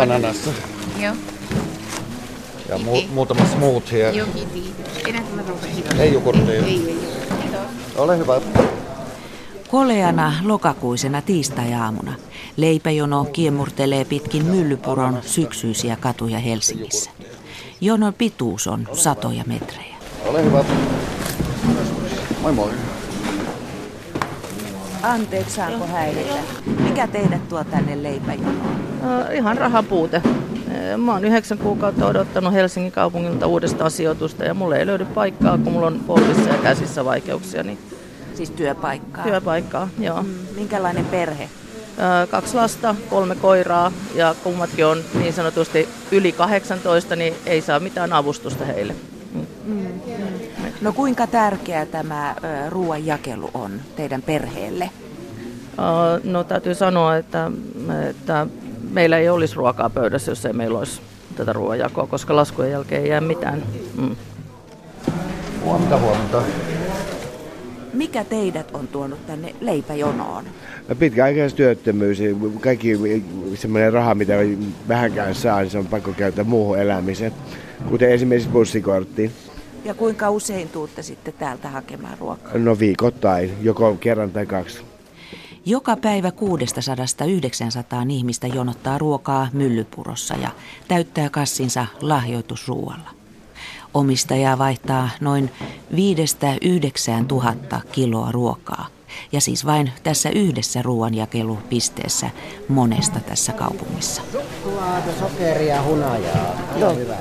ananassa Joo. ja mu- muutama smoothie. Joo. Ei jogurtteja. Ei, ei, ei. Ole hyvä. Koleana lokakuisena tiistai-aamuna leipäjono kiemurtelee pitkin Myllypuron syksyisiä katuja Helsingissä. Jonon pituus on satoja metrejä. Ole hyvä. Moi moi. Anteeksi, saanko häiritä? Mikä teidät tuo tänne leipäjonoon? Äh, ihan rahan puute. Äh, Mä oon yhdeksän kuukautta odottanut Helsingin kaupungilta uudestaan sijoitusta ja mulle ei löydy paikkaa, kun mulla on polvissa ja käsissä vaikeuksia, niin Siis työpaikkaa. työpaikkaa, joo. Mm, Minkälainen perhe? Äh, Kaksi lasta, kolme koiraa ja kummatkin on niin sanotusti yli 18, niin ei saa mitään avustusta heille. Mm. No kuinka tärkeä tämä ruoan jakelu on teidän perheelle? No täytyy sanoa, että, että meillä ei olisi ruokaa pöydässä, jos ei meillä olisi tätä ruoanjakoa, koska laskujen jälkeen ei jää mitään. Mm. Huomenta, huomenta. Mikä teidät on tuonut tänne leipäjonoon? Pitkäaikaistyöttömyys, kaikki semmoinen raha, mitä vähänkään saa, niin se on pakko käyttää muuhun elämiseen, kuten esimerkiksi bussikorttiin. Ja kuinka usein tuutte sitten täältä hakemaan ruokaa? No viikoittain, joko kerran tai kaksi. Joka päivä 600-900 ihmistä jonottaa ruokaa Myllypurossa ja täyttää kassinsa lahjoitusruualla. Omistajaa vaihtaa noin 5-9 tuhatta kiloa ruokaa. Ja siis vain tässä yhdessä ruoanjakelupisteessä monesta tässä kaupungissa. Suklaata, sokeria, hunajaa. Joo. Hyvä.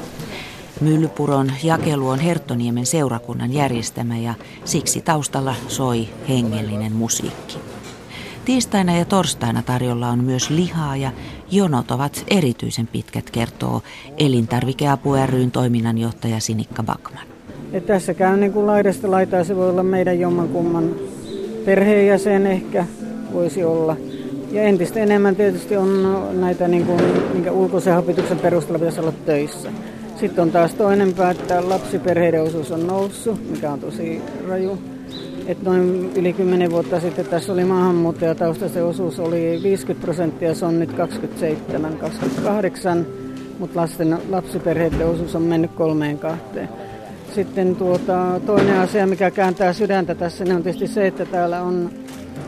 Myllypuron jakelu on Herttoniemen seurakunnan järjestämä ja siksi taustalla soi hengellinen musiikki. Tiistaina ja torstaina tarjolla on myös lihaa ja jonot ovat erityisen pitkät, kertoo Elintarvikeapu ryn toiminnanjohtaja Sinikka Bakman. Et tässä käy niin kuin laidasta laitaa, se voi olla meidän jommankumman perheenjäsen ehkä voisi olla. Ja entistä enemmän tietysti on näitä, niin kuin, minkä ulkoisen hapituksen perusteella pitäisi olla töissä. Sitten on taas toinen pää, että lapsiperheiden osuus on noussut, mikä on tosi raju. Et noin yli 10 vuotta sitten tässä oli maahanmuuttajataustaisen osuus oli 50 prosenttia, se on nyt 27-28, mutta lasten, lapsiperheiden osuus on mennyt kolmeen kahteen. Sitten tuota, toinen asia, mikä kääntää sydäntä tässä, niin on tietysti se, että täällä on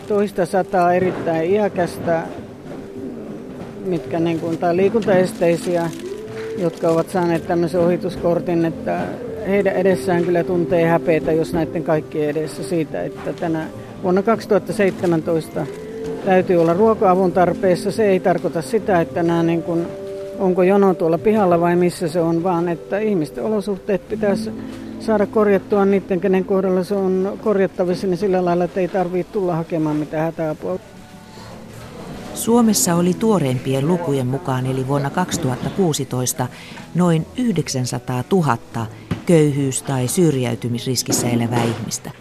toista sataa erittäin iäkästä, mitkä niin kuin, tai liikuntaesteisiä, jotka ovat saaneet tämmöisen ohituskortin, että heidän edessään kyllä tuntee häpeitä, jos näiden kaikkien edessä siitä, että tänä vuonna 2017 täytyy olla ruoka-avun tarpeessa. Se ei tarkoita sitä, että nämä niin kuin, onko jono tuolla pihalla vai missä se on, vaan että ihmisten olosuhteet pitäisi saada korjattua niiden, kenen kohdalla se on korjattavissa, niin sillä lailla, että ei tarvitse tulla hakemaan mitään hätäapua. Suomessa oli tuoreimpien lukujen mukaan, eli vuonna 2016, noin 900 000 köyhyys- tai syrjäytymisriskissä elävää ihmistä.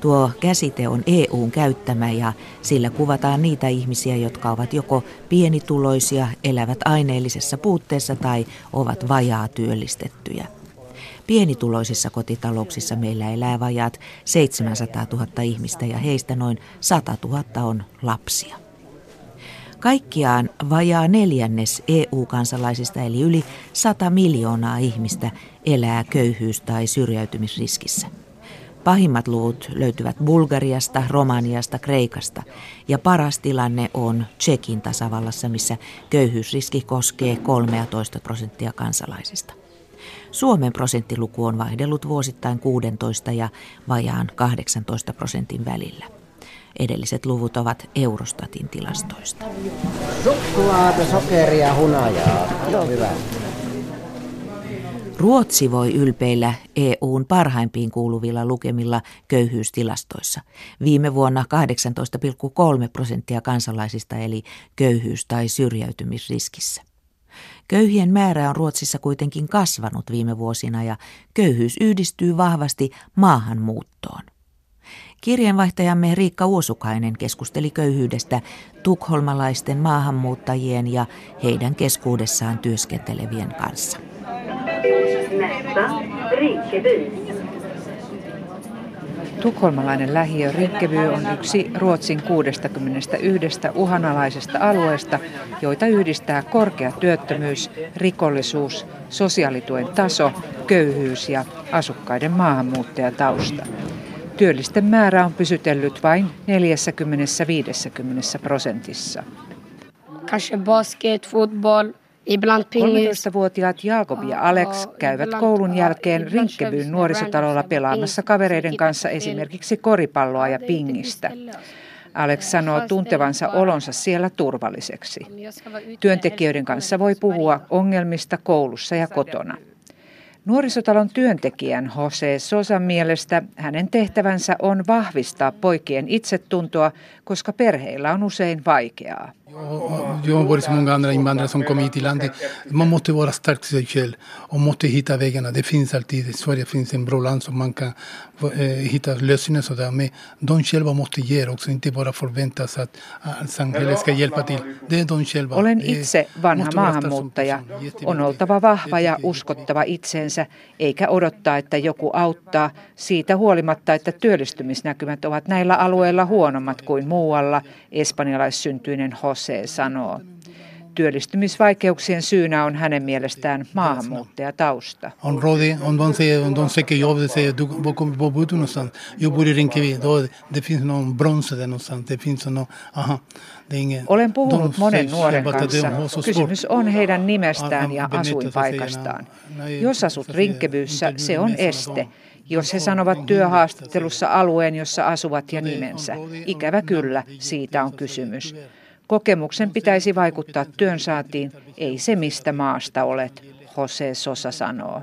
Tuo käsite on EUn käyttämä ja sillä kuvataan niitä ihmisiä, jotka ovat joko pienituloisia, elävät aineellisessa puutteessa tai ovat vajaa työllistettyjä. Pienituloisissa kotitalouksissa meillä elää vajaat 700 000 ihmistä ja heistä noin 100 000 on lapsia. Kaikkiaan vajaa neljännes EU-kansalaisista eli yli 100 miljoonaa ihmistä elää köyhyys- tai syrjäytymisriskissä. Pahimmat luvut löytyvät Bulgariasta, Romaniasta, Kreikasta ja paras tilanne on Tsekin tasavallassa, missä köyhyysriski koskee 13 prosenttia kansalaisista. Suomen prosenttiluku on vaihdellut vuosittain 16 ja vajaan 18 prosentin välillä. Edelliset luvut ovat Eurostatin tilastoista. Suklaata, sokeria, hunajaa. Joo. Hyvä. Ruotsi voi ylpeillä EUn parhaimpiin kuuluvilla lukemilla köyhyystilastoissa. Viime vuonna 18,3 prosenttia kansalaisista eli köyhyys- tai syrjäytymisriskissä. Köyhien määrä on Ruotsissa kuitenkin kasvanut viime vuosina ja köyhyys yhdistyy vahvasti maahanmuuttoon. Kirjeenvaihtajamme Riikka Uosukainen keskusteli köyhyydestä tukholmalaisten maahanmuuttajien ja heidän keskuudessaan työskentelevien kanssa. Tukholmalainen lähiö Rinkeby on yksi Ruotsin 61 uhanalaisesta alueesta, joita yhdistää korkea työttömyys, rikollisuus, sosiaalituen taso, köyhyys ja asukkaiden maahanmuuttajatausta. Työllisten määrä on pysytellyt vain 40-50 prosentissa. Kanske basket, fotboll, 13-vuotiaat Jaakob ja Alex käyvät koulun jälkeen Rinkkebyn nuorisotalolla pelaamassa kavereiden kanssa esimerkiksi koripalloa ja pingistä. Alex sanoo tuntevansa olonsa siellä turvalliseksi. Työntekijöiden kanssa voi puhua ongelmista koulussa ja kotona. Nuorisotalon työntekijän Jose Sosan mielestä hänen tehtävänsä on vahvistaa poikien itsetuntoa, koska perheillä on usein vaikeaa. Jag har varit så många andra invandrare som kommer hit till landet. Man måste vara stark till sig själv och måste hitta vägarna. Det finns alltid, Sverige finns en bra land som man kan eh, hitta lösningar sådär. Men de själva måste ge också, inte bara förvänta sig att, samhället ska hjälpa till. Det är de själva. Olen itse vanha maahanmuuttaja. On oltava vahva ja uskottava itseensä, eikä odottaa, että joku auttaa, siitä huolimatta, että työllistymisnäkymät ovat näillä alueilla huonommat kuin muualla, espanjalaissyntyinen Jose Jose sanoo. Työllistymisvaikeuksien syynä on hänen mielestään maahanmuuttajatausta. On rodi, on de säger, on de söker jobb, de säger du, var, var bor du någonstans? Jag bor i Rinkeby. Då, det finns någon brons där någonstans. Det finns någon, aha. Olen puhunut monen nuoren kanssa. Kysymys on heidän nimestään ja asuinpaikastaan. Jos asut Rinkebyssä, se on este. Jos he sanovat työhaastattelussa alueen, jossa asuvat ja nimensä. Ikävä kyllä, siitä on kysymys. Kokemuksen pitäisi vaikuttaa työn saatiin, ei se mistä maasta olet, Jose Sosa sanoo.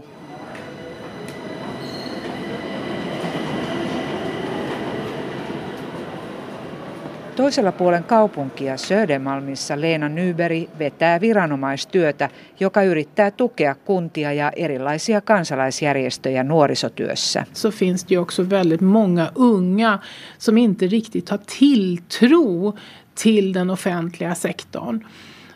Toisella puolen kaupunkia Södermalmissa Leena Nyberi vetää viranomaistyötä, joka yrittää tukea kuntia ja erilaisia kansalaisjärjestöjä nuorisotyössä. Så finns det också väldigt många unga som inte riktigt har tilltro till den offentliga sektorn.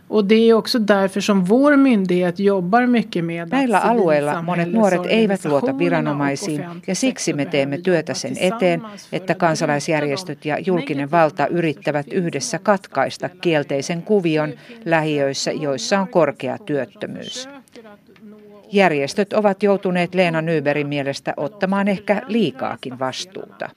Och det är också därför som vår myndighet jobbar mycket med Näillä alueilla monet nuoret eivät luota viranomaisiin ja siksi me teemme työtä sen eteen, että kansalaisjärjestöt ja julkinen valta yrittävät yhdessä katkaista kielteisen kuvion lähiöissä, joissa on korkea työttömyys. Järjestöt ovat joutuneet Leena Nyberin mielestä ottamaan ehkä liikaakin vastuuta.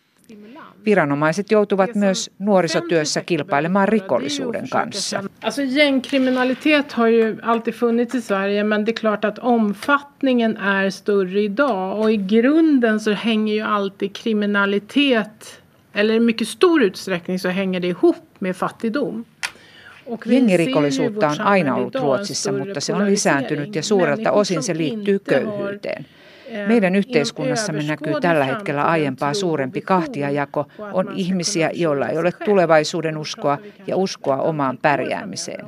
Viranomaiset joutuvat myös nuorisotyössä kilpailemaan rikollisuuden kanssa. Alltså gängkriminalitet har ju alltid funnits i Sverige men det är klart att omfattningen är större idag och i grunden så hänger ju alltid kriminalitet eller i mycket stor utsträckning så hänger det ihop med fattigdom. Jengirikollisuutta on aina ollut Ruotsissa, mutta se on lisääntynyt ja suurelta osin se liittyy köyhyyteen. Meidän yhteiskunnassamme näkyy tällä hetkellä aiempaa suurempi kahtiajako. On ihmisiä, joilla ei ole tulevaisuuden uskoa ja uskoa omaan pärjäämiseen.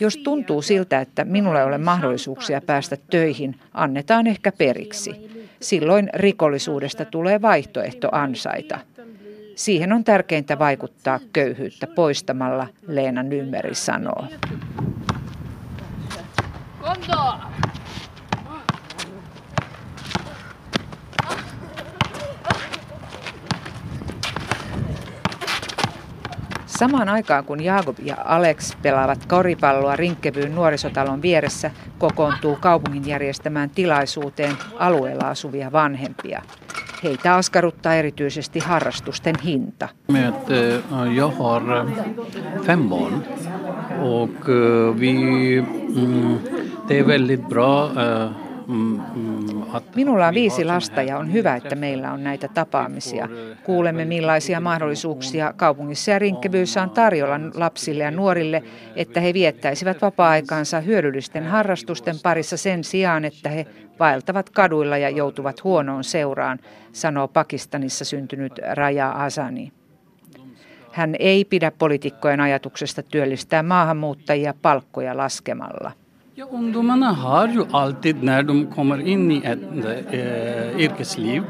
Jos tuntuu siltä, että minulla ei ole mahdollisuuksia päästä töihin, annetaan ehkä periksi. Silloin rikollisuudesta tulee vaihtoehto ansaita. Siihen on tärkeintä vaikuttaa köyhyyttä poistamalla, Leena Nymeri sanoo. Samaan aikaan kun Jaakob ja Alex pelaavat koripalloa Rinkkevyyn nuorisotalon vieressä, kokoontuu kaupungin järjestämään tilaisuuteen alueella asuvia vanhempia. Heitä askarruttaa erityisesti harrastusten hinta. Med, jag har fem barn och uh, vi, mm, det är väldigt bra Minulla on viisi lasta ja on hyvä, että meillä on näitä tapaamisia. Kuulemme millaisia mahdollisuuksia kaupungissa ja rinkkevyyssä on tarjolla lapsille ja nuorille, että he viettäisivät vapaa-aikaansa hyödyllisten harrastusten parissa sen sijaan, että he vaeltavat kaduilla ja joutuvat huonoon seuraan, sanoo Pakistanissa syntynyt Raja Asani. Hän ei pidä poliitikkojen ajatuksesta työllistää maahanmuuttajia palkkoja laskemalla. Ja, ungdomarna har ju alltid när de kommer in i ett eh, yrkesliv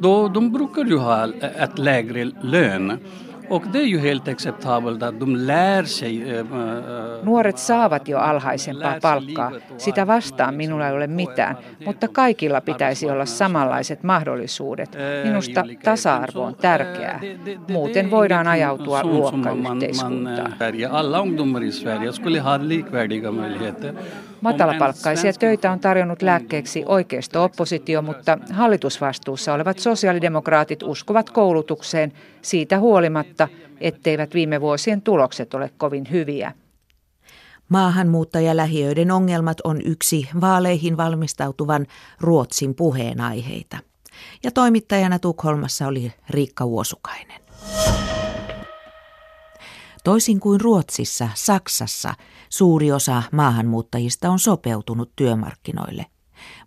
då de brukar ju ha ett lägre lön Och det är ju helt acceptabelt att de lär sig. Äh, Nuoret saavat jo alhaisempaa palkkaa. Sitä vastaan minulla ei ole mitään, mutta kaikilla pitäisi olla samanlaiset mahdollisuudet. Minusta tasa-arvo on tärkeää. Muuten voidaan ajautua luokkayhteiskuntaan. Alla ungdomar i Sverige skulle ha likvärdiga möjligheter. Matalapalkkaisia töitä on tarjonnut lääkkeeksi oikeisto-oppositio, mutta hallitusvastuussa olevat sosiaalidemokraatit uskovat koulutukseen siitä huolimatta, etteivät viime vuosien tulokset ole kovin hyviä. Maahanmuuttajalähiöiden ongelmat on yksi vaaleihin valmistautuvan Ruotsin puheenaiheita. Ja toimittajana Tukholmassa oli Riikka Vuosukainen. Toisin kuin Ruotsissa, Saksassa suuri osa maahanmuuttajista on sopeutunut työmarkkinoille.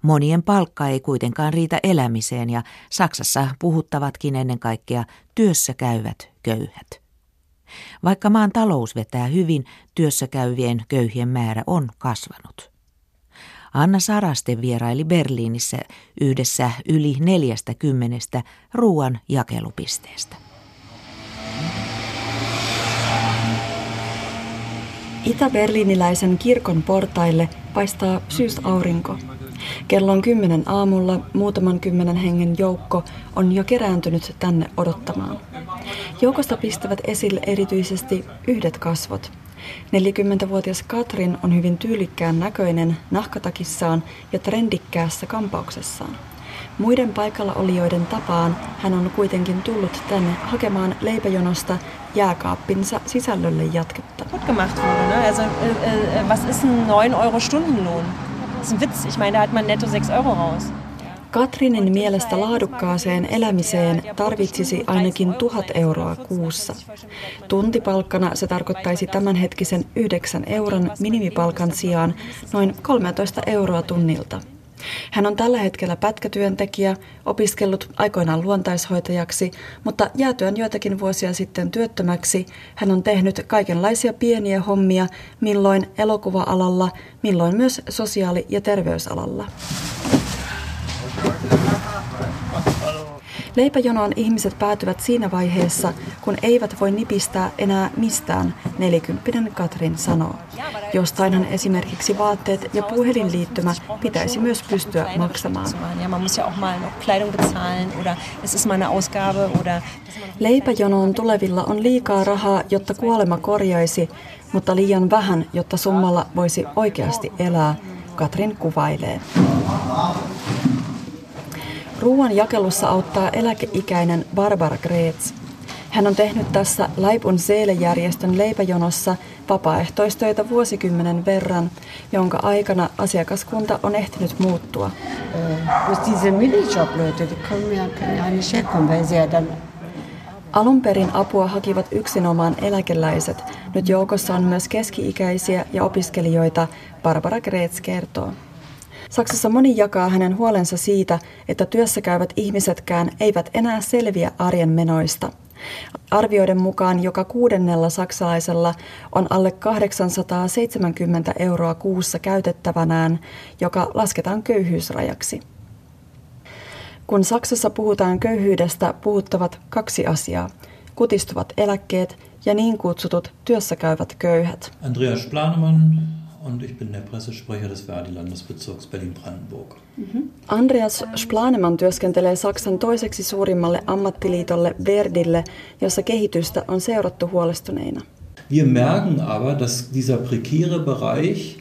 Monien palkka ei kuitenkaan riitä elämiseen ja Saksassa puhuttavatkin ennen kaikkea työssä käyvät köyhät. Vaikka maan talous vetää hyvin, työssä käyvien köyhien määrä on kasvanut. Anna Saraste vieraili Berliinissä yhdessä yli neljästä kymmenestä ruoan jakelupisteestä. Itä-berliiniläisen kirkon portaille paistaa syysaurinko. Kello on kymmenen aamulla muutaman kymmenen hengen joukko on jo kerääntynyt tänne odottamaan. Joukosta pistävät esille erityisesti yhdet kasvot. 40-vuotias Katrin on hyvin tyylikkään näköinen nahkatakissaan ja trendikkäässä kampauksessaan. Muiden paikalla olijoiden tapaan hän on kuitenkin tullut tänne hakemaan leipäjonosta jääkaappinsa sisällölle jatketta. Gut gemacht wurde, ne? Also, äh, äh, was ist ein 9 Euro Stundenlohn? Das ist ein Witz. Ich meine, da hat man netto 6 Euro raus. Katrinin mielestä laadukkaaseen elämiseen tarvitsisi ainakin tuhat euroa kuussa. Tuntipalkkana se tarkoittaisi tämänhetkisen 9 euron minimipalkan sijaan noin 13 euroa tunnilta. Hän on tällä hetkellä pätkätyöntekijä, opiskellut aikoinaan luontaishoitajaksi, mutta jäätyön joitakin vuosia sitten työttömäksi hän on tehnyt kaikenlaisia pieniä hommia, milloin elokuva-alalla, milloin myös sosiaali- ja terveysalalla. Leipäjonoon ihmiset päätyvät siinä vaiheessa, kun eivät voi nipistää enää mistään, nelikymppinen Katrin sanoo. Jostainhan esimerkiksi vaatteet ja puhelinliittymä pitäisi myös pystyä maksamaan. Leipäjonoon tulevilla on liikaa rahaa, jotta kuolema korjaisi, mutta liian vähän, jotta summalla voisi oikeasti elää, Katrin kuvailee. Ruoan jakelussa auttaa eläkeikäinen Barbara Greets. Hän on tehnyt tässä Laipun Seele-järjestön leipäjonossa vapaaehtoistöitä vuosikymmenen verran, jonka aikana asiakaskunta on ehtinyt muuttua. Alun perin apua hakivat yksinomaan eläkeläiset. Nyt joukossa on myös keski-ikäisiä ja opiskelijoita, Barbara Greets kertoo. Saksassa moni jakaa hänen huolensa siitä, että työssä käyvät ihmisetkään eivät enää selviä arjen menoista. Arvioiden mukaan joka kuudennella saksalaisella on alle 870 euroa kuussa käytettävänään, joka lasketaan köyhyysrajaksi. Kun Saksassa puhutaan köyhyydestä, puhuttavat kaksi asiaa. Kutistuvat eläkkeet ja niin kutsutut työssäkäyvät köyhät. Andreas Planemann, und ich bin der Pressesprecher des Verdi-Landesbezirks Berlin-Brandenburg. Mhm. Andreas Splaneman työskentelee Saksan toiseksi suurimmalle ammattiliitolle Verdille, jossa kehitystä on seurattu huolestuneina. Wir merken aber, dass dieser prekäre Bereich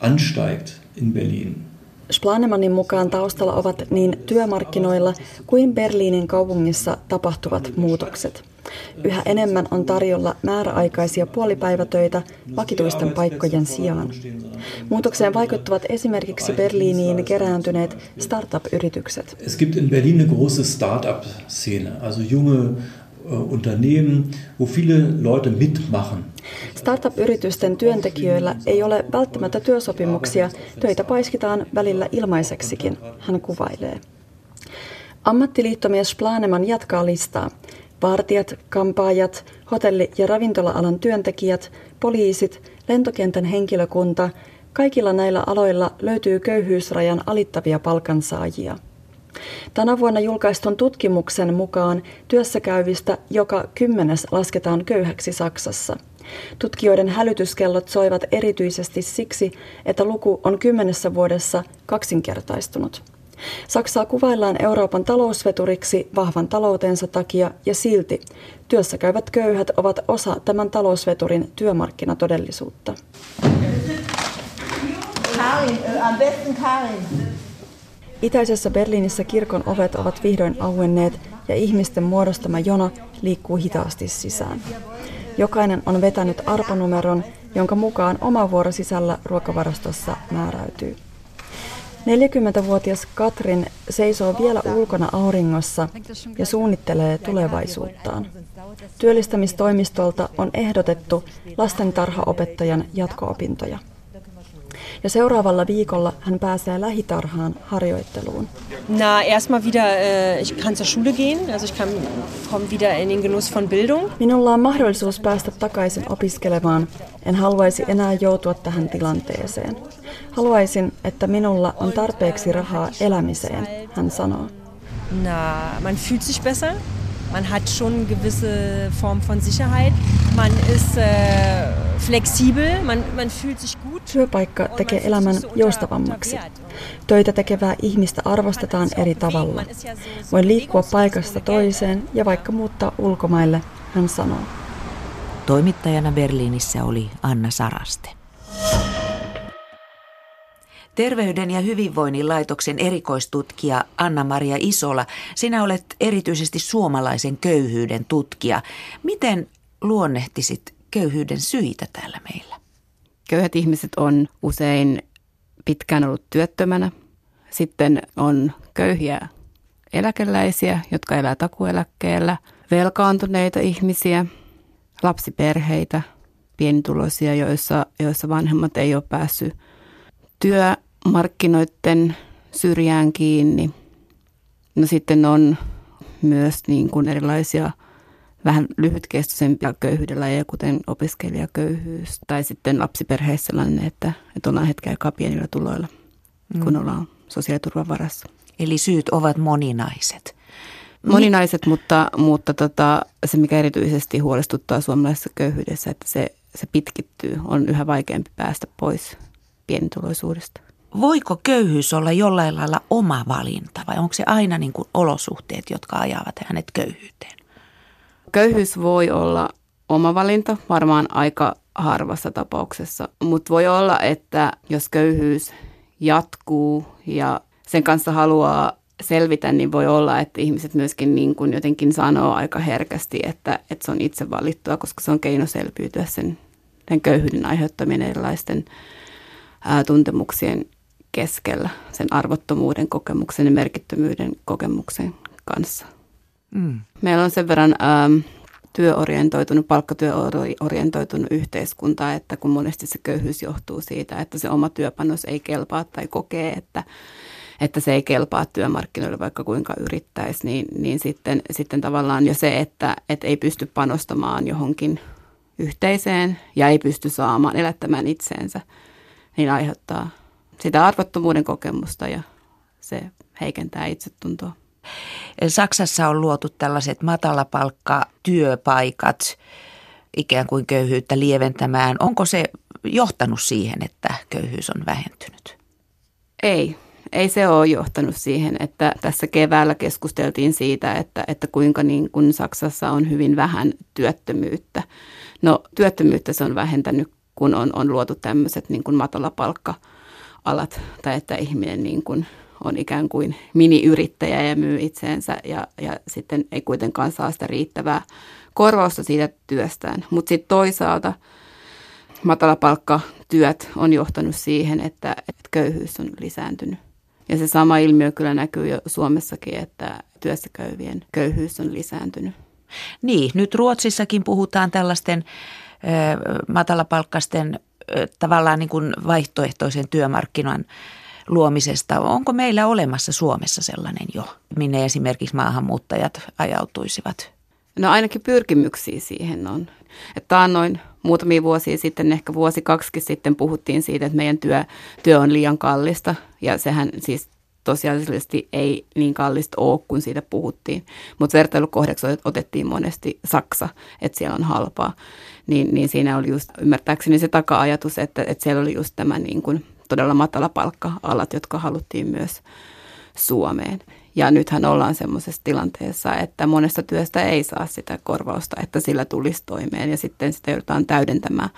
ansteigt in Berlin. Splanemanin mukaan taustalla ovat niin työmarkkinoilla kuin Berliinin kaupungissa tapahtuvat muutokset. Yhä enemmän on tarjolla määräaikaisia puolipäivätöitä vakituisten paikkojen sijaan. Muutokseen vaikuttavat esimerkiksi Berliiniin kerääntyneet startup-yritykset. Es gibt in Berlin eine große Startup-Szene, also junge äh, Unternehmen, wo viele Leute mitmachen. Startup-yritysten työntekijöillä ei ole välttämättä työsopimuksia, töitä paiskitaan välillä ilmaiseksikin, hän kuvailee. Ammattiliittomies Planeman jatkaa listaa. Vartijat, kampaajat, hotelli- ja ravintola-alan työntekijät, poliisit, lentokentän henkilökunta, kaikilla näillä aloilla löytyy köyhyysrajan alittavia palkansaajia. Tänä vuonna julkaistun tutkimuksen mukaan työssäkäyvistä joka kymmenes lasketaan köyhäksi Saksassa. Tutkijoiden hälytyskellot soivat erityisesti siksi, että luku on kymmenessä vuodessa kaksinkertaistunut. Saksaa kuvaillaan Euroopan talousveturiksi vahvan taloutensa takia ja silti työssäkäyvät köyhät ovat osa tämän talousveturin työmarkkinatodellisuutta. Karin, am besten Karin. Itäisessä Berliinissä kirkon ovet ovat vihdoin auenneet ja ihmisten muodostama jono liikkuu hitaasti sisään. Jokainen on vetänyt arpanumeron, jonka mukaan oma vuoro sisällä ruokavarastossa määräytyy. 40-vuotias Katrin seisoo vielä ulkona auringossa ja suunnittelee tulevaisuuttaan. Työllistämistoimistolta on ehdotettu lastentarhaopettajan jatko-opintoja ja seuraavalla viikolla hän pääsee lähitarhaan harjoitteluun. Na, erstmal wieder, äh, ich kann zur Schule gehen, also ich kann, komme wieder in den Genuss von Bildung. Minulla on mahdollisuus päästä takaisin opiskelemaan. En haluaisi enää joutua tähän tilanteeseen. Haluaisin, että minulla on tarpeeksi rahaa elämiseen, hän sanoo. Na, man fühlt sich besser. Man hat schon eine gewisse Form von Sicherheit. Man ist äh, flexibel, man, man fühlt sich gut. Työpaikka tekee elämän joustavammaksi. Töitä tekevää ihmistä arvostetaan eri tavalla. Voi liikkua paikasta toiseen ja vaikka muuttaa ulkomaille, hän sanoo. Toimittajana Berliinissä oli Anna Saraste. Terveyden ja hyvinvoinnin laitoksen erikoistutkija Anna-Maria Isola, sinä olet erityisesti suomalaisen köyhyyden tutkija. Miten luonnehtisit köyhyyden syitä täällä meillä? Köyhät ihmiset on usein pitkään ollut työttömänä. Sitten on köyhiä eläkeläisiä, jotka elää takueläkkeellä, velkaantuneita ihmisiä, lapsiperheitä, pienituloisia, joissa, joissa vanhemmat ei ole päässyt työmarkkinoiden syrjään kiinni. No sitten on myös niin kuin erilaisia – vähän lyhytkestoisempia köyhyydellä, kuten opiskelijaköyhyys tai sitten lapsiperheessä sellainen, että, että ollaan hetken aikaa pienillä tuloilla, mm. kun ollaan sosiaaliturvan varassa. Eli syyt ovat moninaiset. Moninaiset, mutta, mutta tota, se mikä erityisesti huolestuttaa suomalaisessa köyhyydessä, että se, se pitkittyy, on yhä vaikeampi päästä pois pienituloisuudesta. Voiko köyhyys olla jollain lailla oma valinta vai onko se aina niin kuin olosuhteet, jotka ajavat hänet köyhyyteen? Köyhyys voi olla oma valinta, varmaan aika harvassa tapauksessa, mutta voi olla, että jos köyhyys jatkuu ja sen kanssa haluaa selvitä, niin voi olla, että ihmiset myöskin niin kuin jotenkin sanoo aika herkästi, että, että se on itse valittua, koska se on keino selviytyä sen, sen köyhyyden aiheuttamien erilaisten ää, tuntemuksien keskellä, sen arvottomuuden kokemuksen ja merkittömyyden kokemuksen kanssa. Mm. Meillä on sen verran ähm, työorientoitunut, palkkatyöorientoitunut yhteiskunta, että kun monesti se köyhyys johtuu siitä, että se oma työpanos ei kelpaa tai kokee, että, että se ei kelpaa työmarkkinoille vaikka kuinka yrittäisi, niin, niin sitten, sitten tavallaan jo se, että, että ei pysty panostamaan johonkin yhteiseen ja ei pysty saamaan, elättämään itseensä, niin aiheuttaa sitä arvottomuuden kokemusta ja se heikentää itsetuntoa. Saksassa on luotu tällaiset matalapalkkatyöpaikat ikään kuin köyhyyttä lieventämään. Onko se johtanut siihen, että köyhyys on vähentynyt? Ei. Ei se ole johtanut siihen, että tässä keväällä keskusteltiin siitä, että, että kuinka niin kun Saksassa on hyvin vähän työttömyyttä. No työttömyyttä se on vähentänyt, kun on, on luotu tämmöiset niin kuin matalapalkka-alat tai että ihminen niin kuin on ikään kuin mini-yrittäjä ja myy itseensä ja, ja sitten ei kuitenkaan saa sitä riittävää korvausta siitä työstään. Mutta sitten toisaalta matalapalkkatyöt on johtanut siihen, että, että köyhyys on lisääntynyt. Ja se sama ilmiö kyllä näkyy jo Suomessakin, että työssä käyvien köyhyys on lisääntynyt. Niin, nyt Ruotsissakin puhutaan tällaisten ö, matalapalkkaisten ö, tavallaan niin kuin vaihtoehtoisen työmarkkinan luomisesta. Onko meillä olemassa Suomessa sellainen jo, minne esimerkiksi maahanmuuttajat ajautuisivat? No ainakin pyrkimyksiä siihen on. Että noin muutamia vuosia sitten, ehkä vuosi kaksikin sitten puhuttiin siitä, että meidän työ, työ on liian kallista. Ja sehän siis tosiasiallisesti ei niin kallista ole, kun siitä puhuttiin. Mutta vertailukohdaksi otettiin monesti Saksa, että siellä on halpaa. Niin, niin siinä oli just ymmärtääkseni se taka-ajatus, että, että siellä oli just tämä niin kuin todella matala palkka-alat, jotka haluttiin myös Suomeen. Ja nythän ollaan semmoisessa tilanteessa, että monesta työstä ei saa sitä korvausta, että sillä tulisi toimeen ja sitten sitä joudutaan täydentämään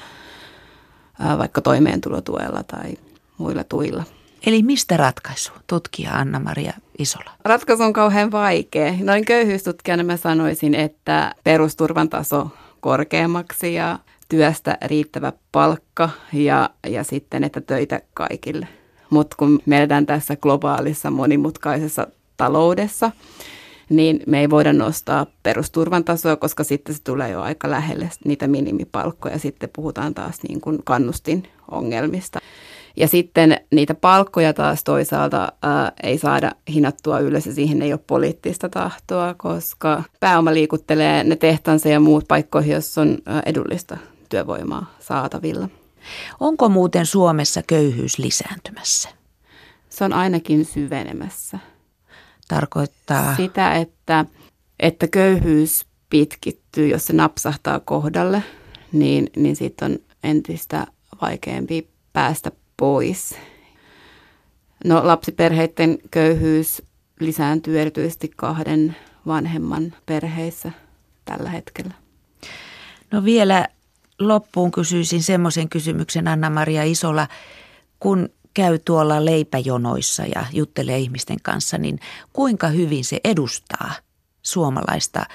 vaikka toimeentulotuella tai muilla tuilla. Eli mistä ratkaisu, tutkija Anna-Maria Isola? Ratkaisu on kauhean vaikea. Noin köyhyystutkijana mä sanoisin, että perusturvan taso korkeammaksi ja työstä riittävä palkka ja, ja sitten, että töitä kaikille. Mutta kun me eletään tässä globaalissa monimutkaisessa taloudessa, niin me ei voida nostaa perusturvan tasoa, koska sitten se tulee jo aika lähelle niitä minimipalkkoja. Sitten puhutaan taas niin kuin kannustin ongelmista. Ja sitten niitä palkkoja taas toisaalta ää, ei saada hinattua ylös ja siihen ei ole poliittista tahtoa, koska pääoma liikuttelee ne tehtansa ja muut paikkoihin, jos on edullista työvoimaa saatavilla. Onko muuten Suomessa köyhyys lisääntymässä? Se on ainakin syvenemässä. Tarkoittaa? Sitä, että, että köyhyys pitkittyy, jos se napsahtaa kohdalle, niin, niin siitä on entistä vaikeampi päästä pois. No lapsiperheiden köyhyys lisääntyy erityisesti kahden vanhemman perheissä tällä hetkellä. No vielä loppuun kysyisin semmoisen kysymyksen Anna-Maria Isola, kun käy tuolla leipäjonoissa ja juttelee ihmisten kanssa, niin kuinka hyvin se edustaa suomalaista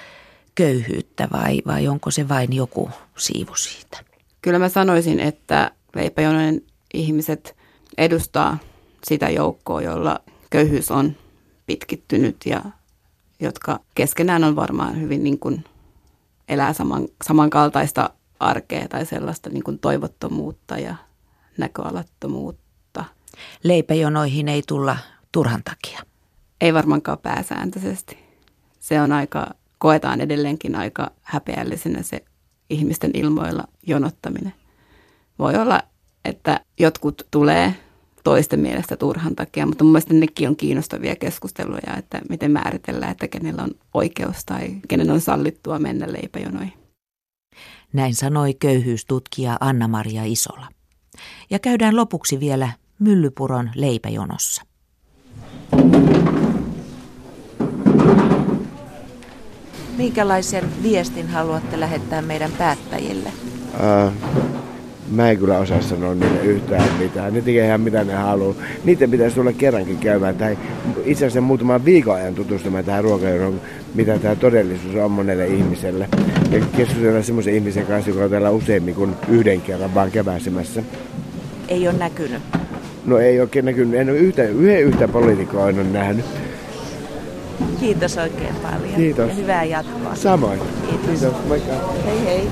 köyhyyttä vai, vai onko se vain joku siivu siitä? Kyllä mä sanoisin, että leipäjonojen ihmiset edustaa sitä joukkoa, jolla köyhyys on pitkittynyt ja jotka keskenään on varmaan hyvin niin kuin elää saman, samankaltaista arkea tai sellaista niin kuin toivottomuutta ja näköalattomuutta. Leipäjonoihin ei tulla turhan takia. Ei varmaankaan pääsääntöisesti. Se on aika, koetaan edelleenkin aika häpeällisenä se ihmisten ilmoilla jonottaminen. Voi olla, että jotkut tulee toisten mielestä turhan takia, mutta mun mielestä nekin on kiinnostavia keskusteluja, että miten määritellään, että kenellä on oikeus tai kenen on sallittua mennä leipäjonoihin. Näin sanoi köyhyystutkija Anna-Maria Isola. Ja käydään lopuksi vielä Myllypuron leipäjonossa. Minkälaisen viestin haluatte lähettää meidän päättäjille? Äh, mä en kyllä osaa sanoa niille yhtään mitään. Ne tekee ihan mitä ne haluaa. Niiden pitäisi tulla kerrankin käymään tai itse asiassa muutaman viikon ajan tutustumaan tähän ruokajonoon, mitä tämä todellisuus on monelle ihmiselle. Ja keskustella semmoisen ihmisen kanssa, joka on täällä useammin kuin yhden kerran vaan keväsemässä. Ei ole näkynyt. No ei oikein näkynyt. En ole yhtä, yhden yhtä poliitikkoa en ole nähnyt. Kiitos oikein paljon. Kiitos. Ja hyvää jatkoa. Samoin. Kiitos. Kiitos. Moikka. Hei hei.